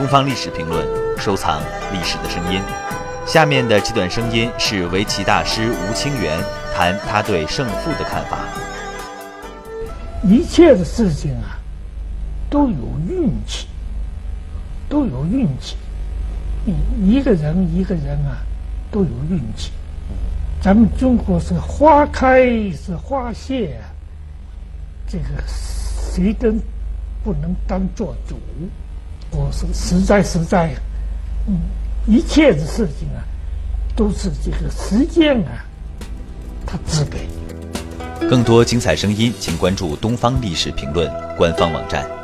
东方历史评论，收藏历史的声音。下面的这段声音是围棋大师吴清源谈他对胜负的看法。一切的事情啊，都有运气，都有运气。一一个人一个人啊，都有运气。咱们中国是花开是花谢，这个谁都不能当做主。我是实在实在，嗯，一切的事情啊，都是这个时间啊，它支配。更多精彩声音，请关注《东方历史评论》官方网站。